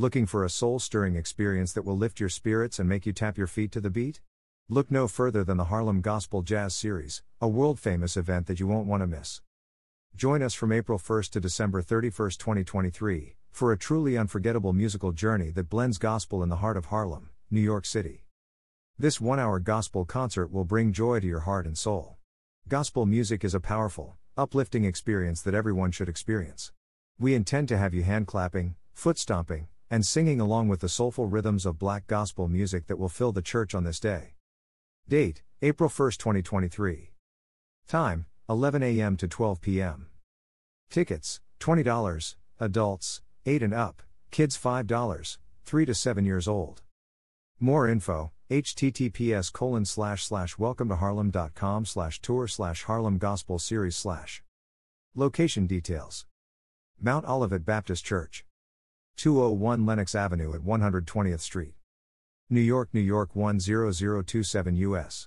Looking for a soul stirring experience that will lift your spirits and make you tap your feet to the beat? Look no further than the Harlem Gospel Jazz Series, a world famous event that you won't want to miss. Join us from April 1st to December 31st, 2023, for a truly unforgettable musical journey that blends gospel in the heart of Harlem, New York City. This one hour gospel concert will bring joy to your heart and soul. Gospel music is a powerful, uplifting experience that everyone should experience. We intend to have you hand clapping, foot stomping, and singing along with the soulful rhythms of black gospel music that will fill the church on this day. Date April 1, 2023. Time 11 a.m. to 12 p.m. Tickets $20, adults 8 and up, kids $5, 3 to 7 years old. More info https colon slash slash welcome to harlem.com slash tour slash harlem gospel series slash location details mount olivet baptist church 201 lenox avenue at 120th street. New york new york 10027 us